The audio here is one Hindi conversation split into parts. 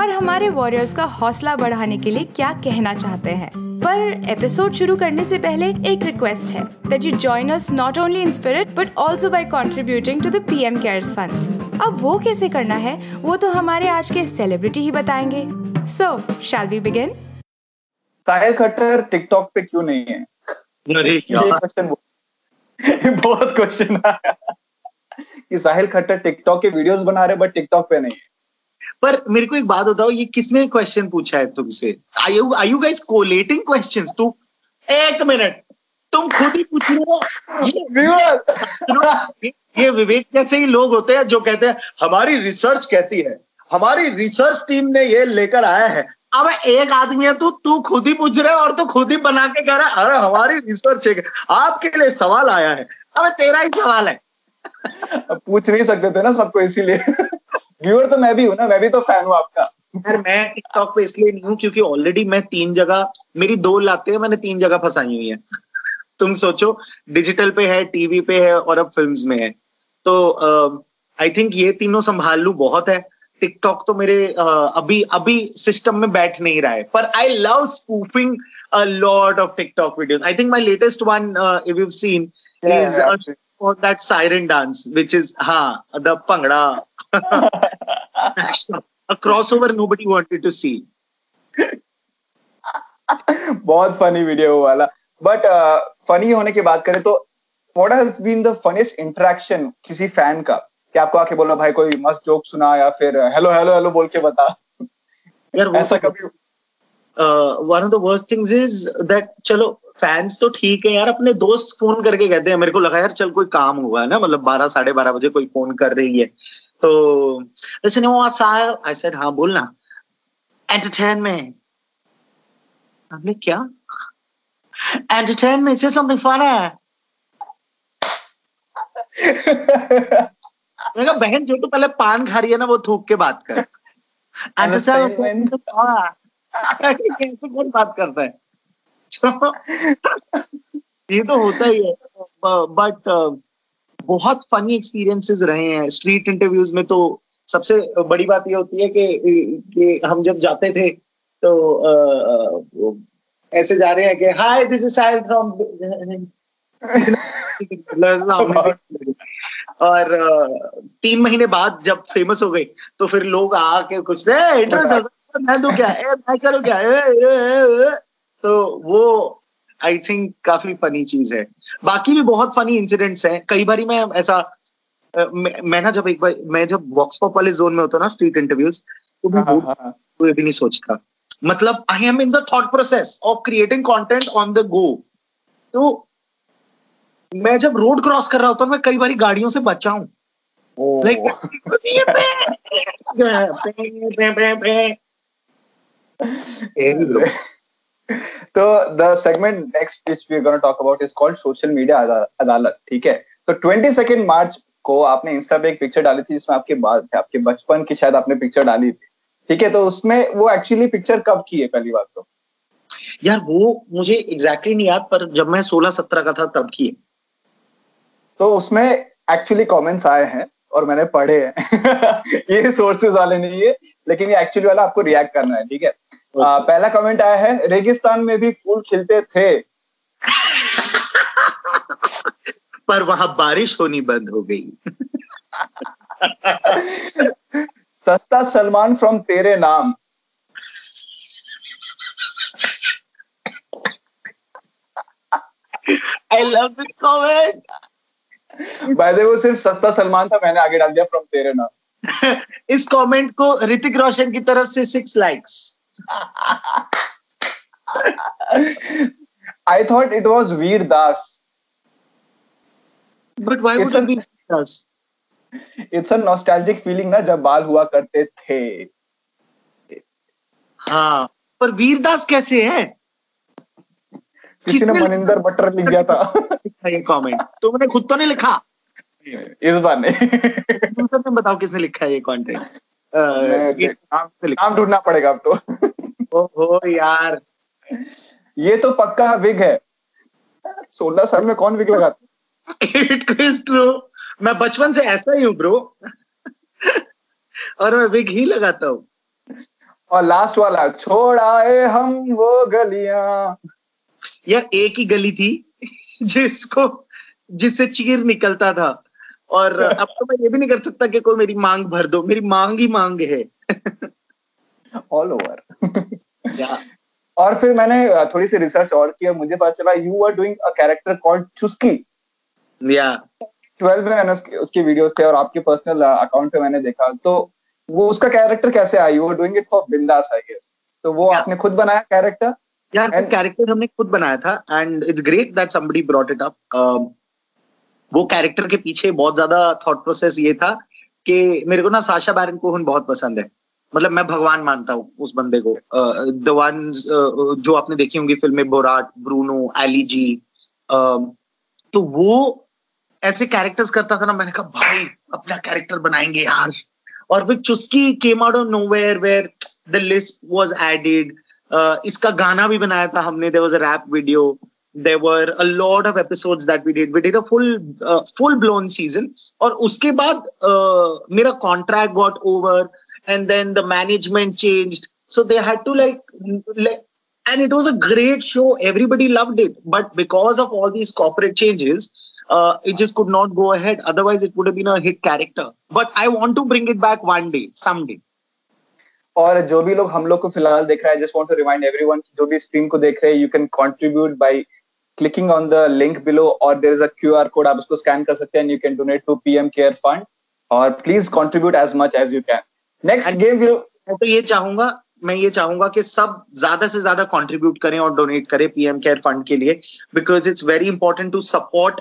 और हमारे वॉरियर्स का हौसला बढ़ाने के लिए क्या कहना चाहते हैं? पर एपिसोड शुरू करने से पहले एक रिक्वेस्ट है that you join us not only in spirit but also by contributing to the PM cares funds अब वो कैसे करना है वो तो हमारे आज के सेलिब्रिटी ही बताएँगे। So shall we begin Sahil Khattar TikTok पे क्यों नहीं है? क्वेश्चन बहुत क्वेश्चन आया कि साहिल खट्टर टिकटॉक के वीडियोस बना रहे बट टिकटॉक पे नहीं है। पर मेरे को एक बात बताओ ये किसने क्वेश्चन पूछा है तुमसे? I you I you guys collating questions तू एक मिनट तुम खुद ही पूछ रहे हो। ये ये विवेक जैसे ही लोग होते हैं जो कहते हैं हमारी रिसर्च कहती है। हमारी रिसर्च टीम ने ये लेकर आया है। अब एक आदमी है तू तू खुद ही पूछ रहे हो और तू खुद ही बना के कह रहा है अरे हमारी रिसर्च है आपके लिए सवाल आया है। अब तेरा ही सवाल है। पूछ नहीं सकते थे ना सबको इसीलिए। व्यूअर तो मैं भी हूँ ना मैं भी तो फ़ैन हूँ आपका। यार मैं टिकटॉक पे इसलिए नहीं हूँ क्योंकि ऑलरेडी मैं तीन जगह मेरी दो लाते हैं मैंने तीन जगह फंसाई हुई है। तुम सोचो डिजिटल पे है टीवी पे है और अब फिल्म्स में है। तो आई uh, थिंक ये तीनों संभाल लूँ बहुत है। टिकटॉक तो मेरे uh, अभी अभी सिस्टम में बैठ नहीं रहा है। पर I love spoofing a lot of TikTok videos I think my latest one if you seen is that siren dance which is ha the pangda a crossover nobody wanted to see. बहुत फनी वीडियो वाला। बट फनी होने की बात करें तो what has been the funniest interaction किसी फ़ैन का? कि आपको आके बोला भाई कोई मस्त जोक सुना या फिर हेलो हेलो हेलो बोल के बता। यार ऐसा कभी one of the worst things is that चलो फैंस तो ठीक है यार अपने दोस्त फ़ोन करके कहते हैं मेरे को लगा यार चल कोई काम हुआ है ना? मतलब बारह साढ़े बारह बजे कोई फ़ोन कर रही है। तो आई सेड हाँ बोलना। एंटरटेनमेंट क्या? एंटरटेनमेंट से है कहा बहन जो तो पहले पान खा रही है ना वो थूक के बात कर। कैसे कौन बात करता है? ये तो होता ही है। बट बहुत फनी एक्सपीरियंसेस रहे हैं स्ट्रीट इंटरव्यूज़ में तो सबसे बड़ी बात ये होती है कि कि हम जब जाते थे तो ऐसे जा रहे हैं कि hi this is Sahil from और तीन महीने बाद जब फ़ेमस हो गई तो फिर लोग आके कुछ है, मैं दूँ क्या ए, मैं करूँ क्या ए, ए, ए, ए। तो वो आई थिंक काफ़ी फनी चीज़ है बाकी भी बहुत फनी इंसिडेंट्स हैं। कई बार मैं ऐसा मैं ना जब एक बार मैं जब वॉक्स पॉप वाले जोन में होता ना स्ट्रीट इंटरव्यूज़ तो मैं हाँ, हाँ, हाँ। कोई भी नहीं सोचता। मतलब I am in the thought process of creating content on the go तो मैं जब रोड क्रॉस कर रहा होता हूँ मैं कई बार गाड़ियों से बचा हूँ लाइक तो the segment next which we are talk about is called social media अदालत ठीक है? तो 22 मार्च को आपने इंस्टा पे एक पिक्चर डाली थी जिसमें आपके बात थे आपके बचपन की शायद आपने पिक्चर डाली थी। ठीक है? तो उसमें वो एक्चुअली पिक्चर कब की है पहली बात तो? यार वो मुझे एग्जैक्टली exactly नहीं याद पर जब मैं 16-17 का था तब की है। तो उसमें एक्चुअली कमेंट्स आए हैं और मैंने पढ़े हैं। ये सोर्सेज वाले नहीं है लेकिन ये एक्चुअली वाला आपको रिएक्ट करना है ठीक है? आ, पहला कमेंट आया है रेगिस्तान में भी फूल खिलते थे। पर वहाँ बारिश होनी बंद हो गई। सस्ता Salman from Tere Naam. I love this comment by the वो सिर्फ़ सस्ता सलमान था मैंने आगे डाल दिया फ्रॉम तेरे नाम। इस कमेंट को ऋतिक रोशन की तरफ़ से six likes I thought it was Vir Das but why It's would a- be Das it's a nostalgic feeling ना जब बाल हुआ करते थे। हाँ पर वीरदास कैसे है? किसी ने मनिंदर बट्टर लिख दिया था। लिखा ये कमेंट तुमने खुद तो नहीं लिखा। इस बार नहीं। ने बताओ किसने लिखा है ये कंटेंट नाम ढूंढना पड़ेगा अब तो। ओहो यार। ये तो पक्का विग है। सोलह साल में कौन विग लगाता इट इज़ ट्रू मैं बचपन से ऐसा ही हूँ ब्रो और मैं विग ही लगाता हूँ। और लास्ट वाला छोड़ आए हम वो गलियाँ। यार एक ही गली थी जिसको जिससे चीर निकलता था। और अब तो मैं ये भी नहीं कर सकता कि कोई मेरी मांग भर दो। मेरी मांग ही मांग है। ऑल ओवर और फिर मैंने थोड़ी सी रिसर्च और किया मुझे पता चला you are doing a character called Chuski या। 12 में मैंने उसके, उसके वीडियोस थे और आपके पर्सनल अकाउंट पे मैंने देखा। तो वो उसका कैरेक्टर कैसे you are doing it for Bindass I guess तो वो Yeah. आपने खुद बनाया कैरेक्टर यार कैरेक्टर हमने खुद बनाया था। And it's great that somebody brought it up वो कैरेक्टर के पीछे बहुत ज़्यादा थॉट प्रोसेस ये था कि मेरे को ना साशा बैरन कोहन बहुत पसंद है। मतलब मैं भगवान मानता हूँ उस बंदे को। द वन जो आपने देखी होंगी फ़िल्में Borat Bruno Ali G uh, तो वो ऐसे कैरेक्टर्स करता था ना मैंने कहा भाई अपना कैरेक्टर बनाएँगे यार। और फिर Chuski came out of nowhere where the list was added इसका गाना भी बनाया था हमने there was a rap video there were a lot of episodes that we did we did a full uh, full blown season और उसके बाद uh, मेरा contract got over and then the management changed so they had to like, like and it was a great show everybody loved it but because of all these corporate changes uh, it just could not go ahead otherwise it would have been a hit character but i want to bring it back one day someday और जो भी लोग हम लोग को फिलहाल देख रहे हैं just want to remind everyone जो भी स्ट्रीम को देख रहे हैं you can contribute by clicking on the link below और there is a QR code आप उसको स्कैन कर सकते हैं you can donate to PM care fund और please contribute as much as you can next And- game will मैं तो ये चाहूँगा मैं ये चाहूँगा कि सब ज़्यादा से ज़्यादा कंट्रीब्यूट करें और डोनेट करें पीएम केयर फंड के लिए because it's very important to support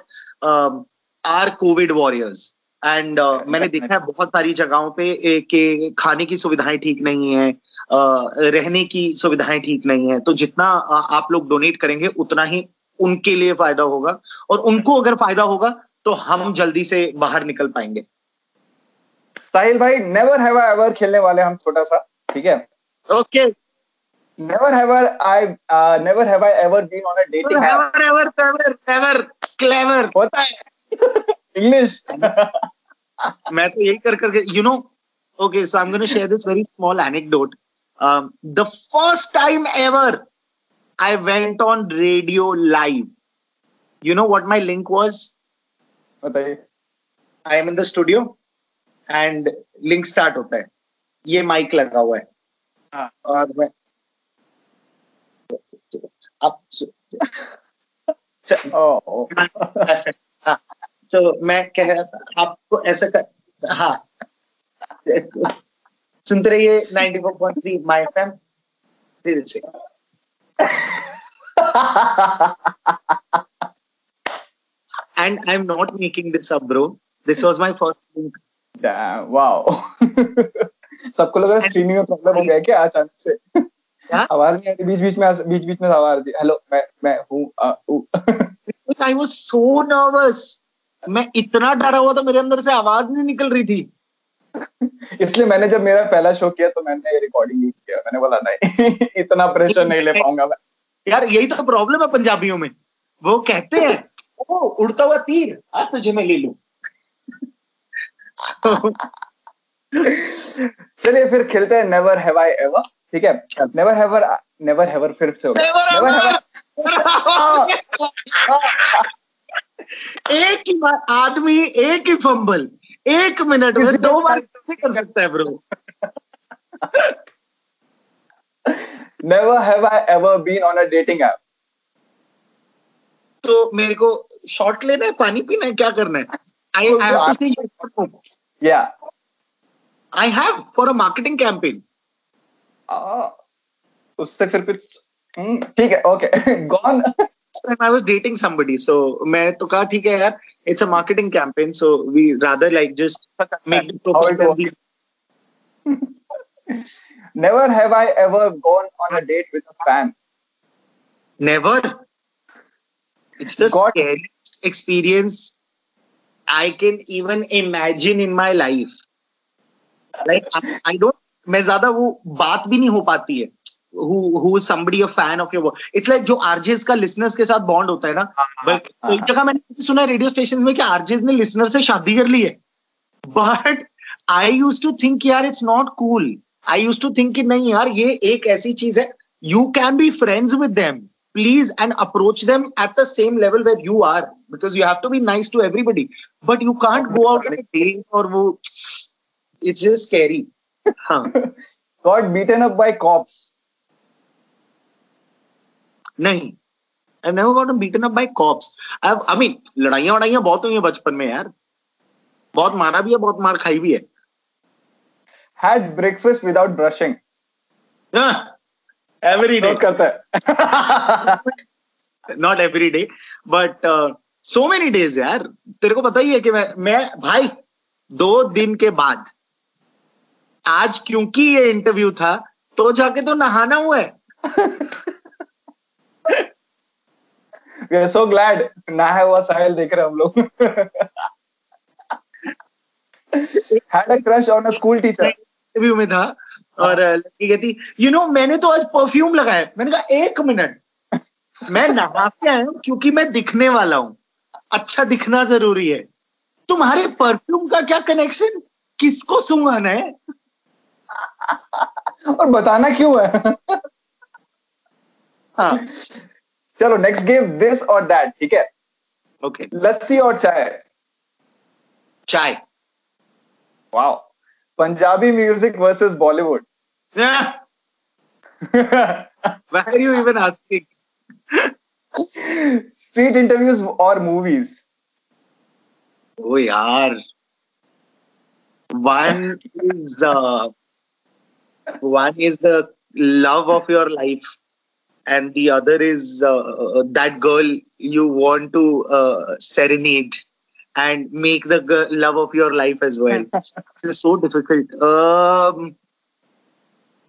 our covid warriors and मैंने देखा है बहुत सारी जगहों पे कि खाने की सुविधाएँ ठीक नहीं है uh, रहने की सुविधाएँ ठीक नहीं है। तो जितना uh, आप लोग डोनेट करेंगे उतना ही उनके लिए फ़ायदा होगा और उनको अगर फ़ायदा होगा तो हम जल्दी से बाहर निकल पाएँगे। साहिल भाई नेवर हैव आई एवर खेलने वाले हम छोटा सा ठीक है? Okay never have I never have I ever been on a dating app ever ever ever clever. होता है। इंग्लिश मैं तो यही कर करके you know okay so I am gonna share this very small anecdote the first time ever I went on radio live you know what my link was बताइए। I am in the studio and link start होता है। ये माइक लगा हुआ है। हाँ। और मैं अब हाँ, तो मैं कह रहा था आपको ऐसा कर हाँ। सुनते रहिए 94.3 माय एफएम फिर से। And I'm not making this up, bro. This was my first link. Damn, wow. सबको लग रहा है स्ट्रीमिंग में प्रॉब्लम हो गया क्या अचानक से? आवाज़ नहीं आ रही बीच बीच में बीच बीच में आवाज़ आ रही हेलो मैं मैं हूँ आ, ऊ। I was so nervous. मैं इतना डरा हुआ था मेरे अंदर से आवाज़ नहीं निकल रही थी इसलिए मैंने जब मेरा पहला शो किया तो मैंने रिकॉर्डिंग मैंने बोला नहीं। इतना प्रेशर नहीं ले पाऊँगा मैं। यार यही तो प्रॉब्लम है पंजाबियों में। वो कहते हैं ओ उड़ता हुआ तीर आ तुझे मैं ले लू। चलिए फिर खेलते हैं नेवर हैव आई एवर ठीक है? नेवर हैवर नेवर हैवर फिर से होगा Never Never एक ही बार आदमी एक ही फंबल एक मिनट में दो बार कैसे कर सकता है bro never have I ever been on a dating app तो मेरे को शॉट लेना है पानी पीना है क्या करना है I have to say yes या I have for a marketing campaign उससे फिर कुछ हम्म, ठीक है okay gone I was dating somebody, so मैं तो कहा ठीक है यार it's a marketing campaign, so we rather like just make the How profile works. Never have I ever gone on a date with a fan. Never. It's the God. scariest experience I can even imagine in my life. Like I, I don't. मैं ज़्यादा वो बात भी नहीं हो पाती है who who is somebody a fan of your work it's like जो आरजेस का लिसनर्स के साथ बॉन्ड होता है ना हाँ। एक जगह मैंने सुना है रेडियो स्टेशन में कि आरजेस ने लिसनर से शादी कर ली है but I used to think यार it's not cool I used to think कि नहीं यार ये एक ऐसी चीज़ है। You can be friends with them please and approach them at the same level where you are because you have to be nice to everybody but you can't go out और वो इट्स जस्ट स्कैरी हाँ। Got beaten up by cops. नहीं। I never got beaten up by cops I mean लड़ाइयाँ वड़ाइयाँ बहुत हुई हैं बचपन में यार। बहुत मारा भी है बहुत मार खाई भी है। Had breakfast without brushing. Every day करता है. Not every day but so many days यार तेरे को पता ही है कि मैं मैं भाई दो दिन के बाद आज क्योंकि ये इंटरव्यू था तो जाके तो नहाना हुआ है We are so glad नहाया हुआ साहिल देख रहे हम लोग. Had a crush on a school teacher. Interview में था और अ, लड़की कहती यू नो मैंने तो आज परफ्यूम लगाया मैंने कहा एक मिनट मैं नहा के आया हूँ क्योंकि मैं दिखने वाला हूँ। अच्छा दिखना ज़रूरी है। तुम्हारे परफ्यूम का क्या कनेक्शन किसको सुंघाना है? और बताना क्यों है? हाँ। चलो नेक्स्ट गेम दिस और दैट ठीक है? ओके लस्सी और चाय। चाय। Wow Punjabi music versus Bollywood. Yeah. Why are you even asking? Street interviews or movies? Oh, yeah. One is uh, one is the love of your life, and the other is uh, that girl you want to uh, serenade. And make the girl, love of your life as well. it's so difficult. Um,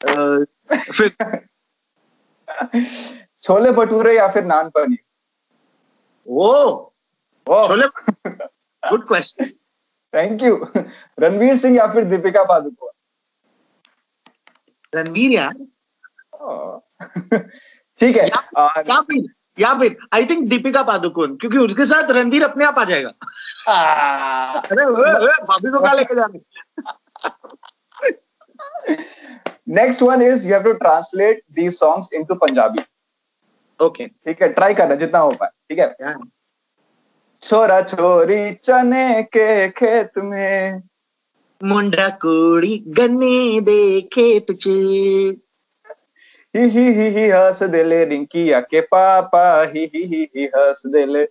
uh, chole bhature या फिर naan paneer oh, Oh, chole good question. Thank you Ranveer Singh या फिर दीपिका पादुकोण रणवीर यार Oh. ठीक है या फिर आई थिंक दीपिका पादुकोण क्योंकि उसके साथ रणधीर अपने आप आ जाएगा। अरे ओए, ओए, भाभी को कहा लेके जाने? Next one is you have to translate the songs into Punjabi okay ठीक है ट्राई करना जितना हो पाए। ठीक है? छोरा छोरी चने के खेत में। मुंडा कुड़ी गन्ने दे खेत च। ही ही ही ही हंस देले रिंकिया के पापा ही ही ही ही हंस देले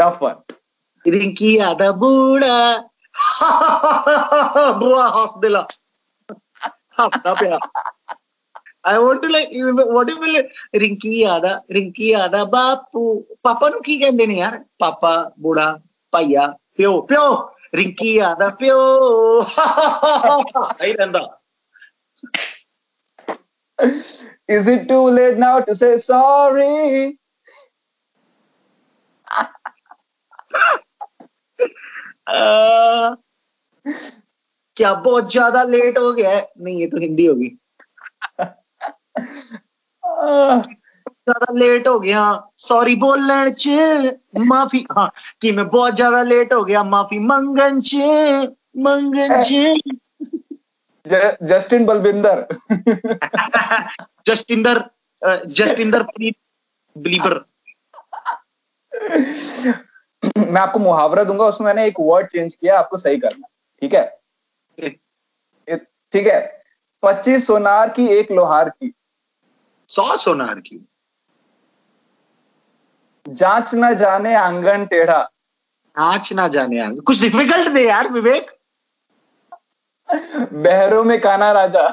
टफ वन रिंकिया द बूढ़ा बुआ हंस देला हंसता पे I want to like what if will Rinki Yada Rinki Yada बापू पापा नु की कहंदे ने यार पापा बूढ़ा भैया प्यो प्यो रिंकी आदा प्यो नहीं रहंदा Is it too late now to say sorry? Ah. क्या बहुत ज़्यादा लेट हो गया है? नहीं ये तो हिंदी होगी। ah. ज़्यादा लेट हो गया। सॉरी बोलन च। माफ़ी हाँ कि मैं बहुत ज़्यादा लेट हो गया। माफ़ी मंगन च मंगन च। जस्टिन बलविंदर जस्टिंदर जस्टिंदर प्रीत मैं आपको मुहावरा दूँगा उसमें मैंने एक वर्ड चेंज किया आपको सही करना। ठीक है? ठीक है? पच्चीस सोनार की एक लोहार की। सौ सोनार की। जाँच न जाने आँगन टेढ़ा। आँच ना जाने आँगन। कुछ डिफ़िकल्ट दे यार विवेक। बहरों में काना राजा।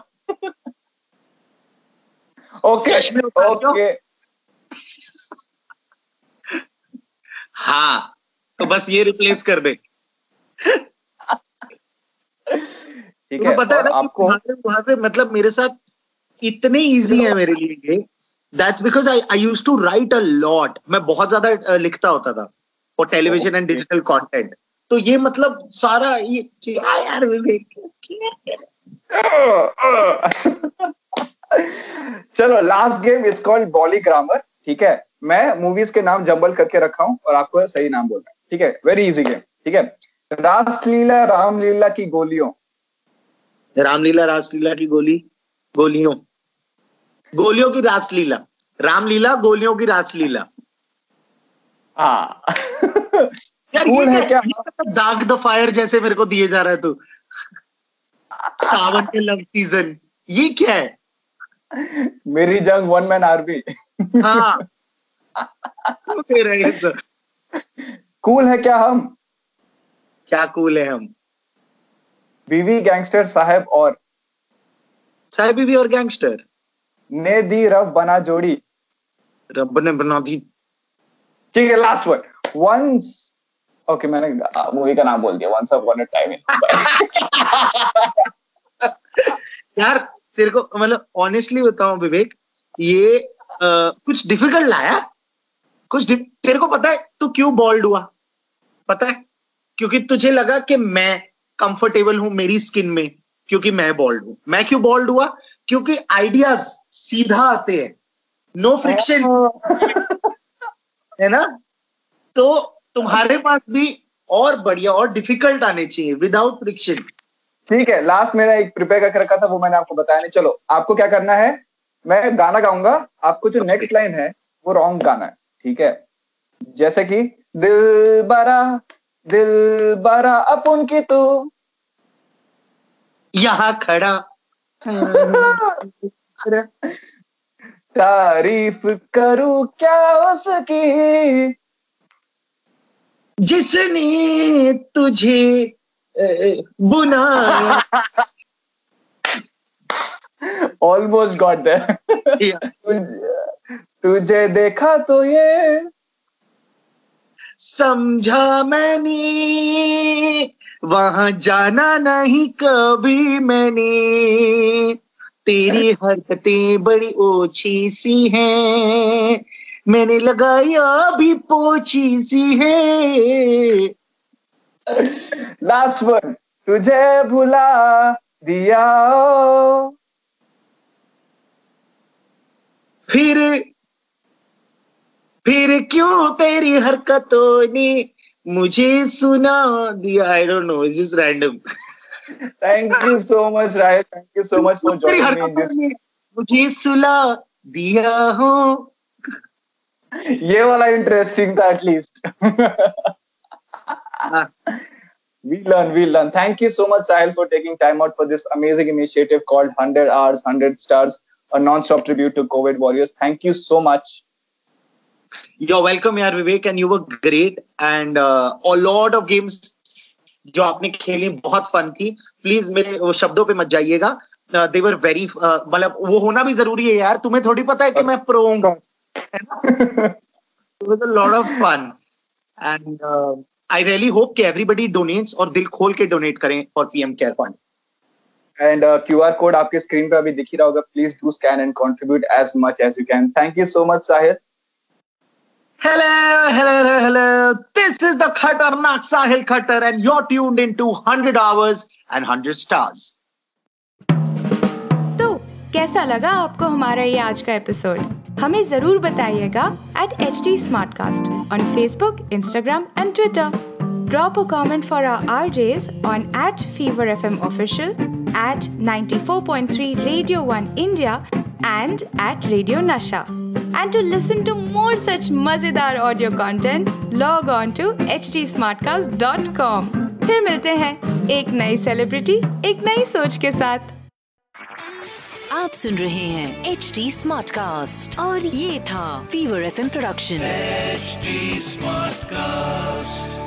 ओके। ओके। हाँ तो बस ये रिप्लेस कर दे। ठीक है पता है आपको वहाँ पे मतलब मेरे साथ इतने इजी है मेरे लिए that's because I I used to write a lot मैं बहुत ज़्यादा लिखता होता था for television and digital content तो ये मतलब सारा ये यार विवेक चलो last game it's called bolly grammar ठीक है? मैं मूवीज़ के नाम जंबल करके रखा हूँ और आपको सही नाम बोलना है। ठीक है? वेरी इजी गेम ठीक है? रासलीला रामलीला की गोलियों। रामलीला रासलीला की गोली गोलियों। गोलियों की रासलीला रामलीला गोलियों की रासलीला हाँ। यार ये है क्या? दाग द फायर जैसे मेरे को दिए जा रहा है तू। सावन के लव सीज़न ये क्या है? Meri Jung one man army. हाँ। कूल है क्या हम? क्या कूल है हम? बीवी गैंगस्टर साहब और साहबी बीवी और गैंगस्टर? ने दी रब बना जोड़ी। रब ने बना दी। ठीक है लास्ट वर्ड वंस ओके मैंने मूवी का नाम बोल दिया। वंस अपॉन अ टाइम यार तेरे को मतलब ऑनेस्टली बताऊँ विवेक ये अ, कुछ डिफ़िकल्ट लाया? कुछ तेरे को पता है तू क्यों बॉल्ड हुआ? पता है? क्योंकि तुझे लगा कि मैं कंफर्टेबल हूँ मेरी स्किन में क्योंकि मैं बॉल्ड हूँ। मैं क्यों बॉल्ड हुआ? क्योंकि आइडियाज़ सीधा आते हैं। नो फ्रिक्शन है ना? तो तुम्हारे पास भी और बढ़िया और डिफ़िकल्ट आने चाहिए विदाउट फ्रिक्शन ठीक है लास्ट मेरा एक प्रिपेयर करके रखा था वो मैंने आपको बताया नहीं। चलो आपको क्या करना है? मैं गाना गाऊँगा आपको जो नेक्स्ट लाइन है वो रॉन्ग गाना है ठीक है? जैसे कि दिल बरा दिल बरा अपन की तू। यहाँ खड़ा। तारीफ़ करूँ क्या उसकी? जिसने तुझे बुनाया। ऑलमोस्ट गॉट देयर तुझे, तुझे देखा तो ये। समझा मैंने वहाँ जाना नहीं कभी मैंने। तेरी हरकतें बड़ी ओछी सी हैं। मैंने लगाई अभी पोची सी है। लास्ट वन तुझे भुला दिया फिर फिर क्यों तेरी हरकतों ने मुझे सुना दी I don't know it's just random thank you so much Rai thank you so much for joining me this मुझे सुला दिया हो। ये वाला इंटरेस्टिंग था at least we learn we learn thank you so much Sahil for taking time out for this amazing initiative called 100 hours 100 stars a non stop tribute to covid warriors thank you so much You're welcome, यार Vivek and you were great and a lot of games जो आपने खेली बहुत फन थी प्लीज़ मेरे वो शब्दों पे मत जाइएगा दे वर मतलब वो होना भी ज़रूरी है यार तुम्हें थोड़ी पता है कि मैं प्रो हूँ It was a lot of fun and uh, I really hope कि everybody donates और दिल खोल के donate करें for PM Care Fund. and uh, qr code आपके स्क्रीन पे अभी दिख ही रहा होगा please do scan and contribute as much as you can thank you so much sahil Hello, hello, hello, hello. This is the Khatarnak Sahil Khatar and you're tuned into 100 hours and 100 stars. तो कैसा लगा आपको हमारा ये आज का एपिसोड हमें जरूर बताइएगा at H T smartcast on Facebook Instagram and Twitter Drop a comment for our RJs on at Fever FM Official, at 94.3 Radio 1 India, and at Radio Nasha. And to listen to more such मज़ेदार audio content, log on to htsmartcast.com. फिर मिलते हैं एक नई सेलिब्रिटी एक नई सोच के साथ आप सुन रहे हैं एच डी स्मार्ट कास्ट और ये था fever F production HD Smartcast.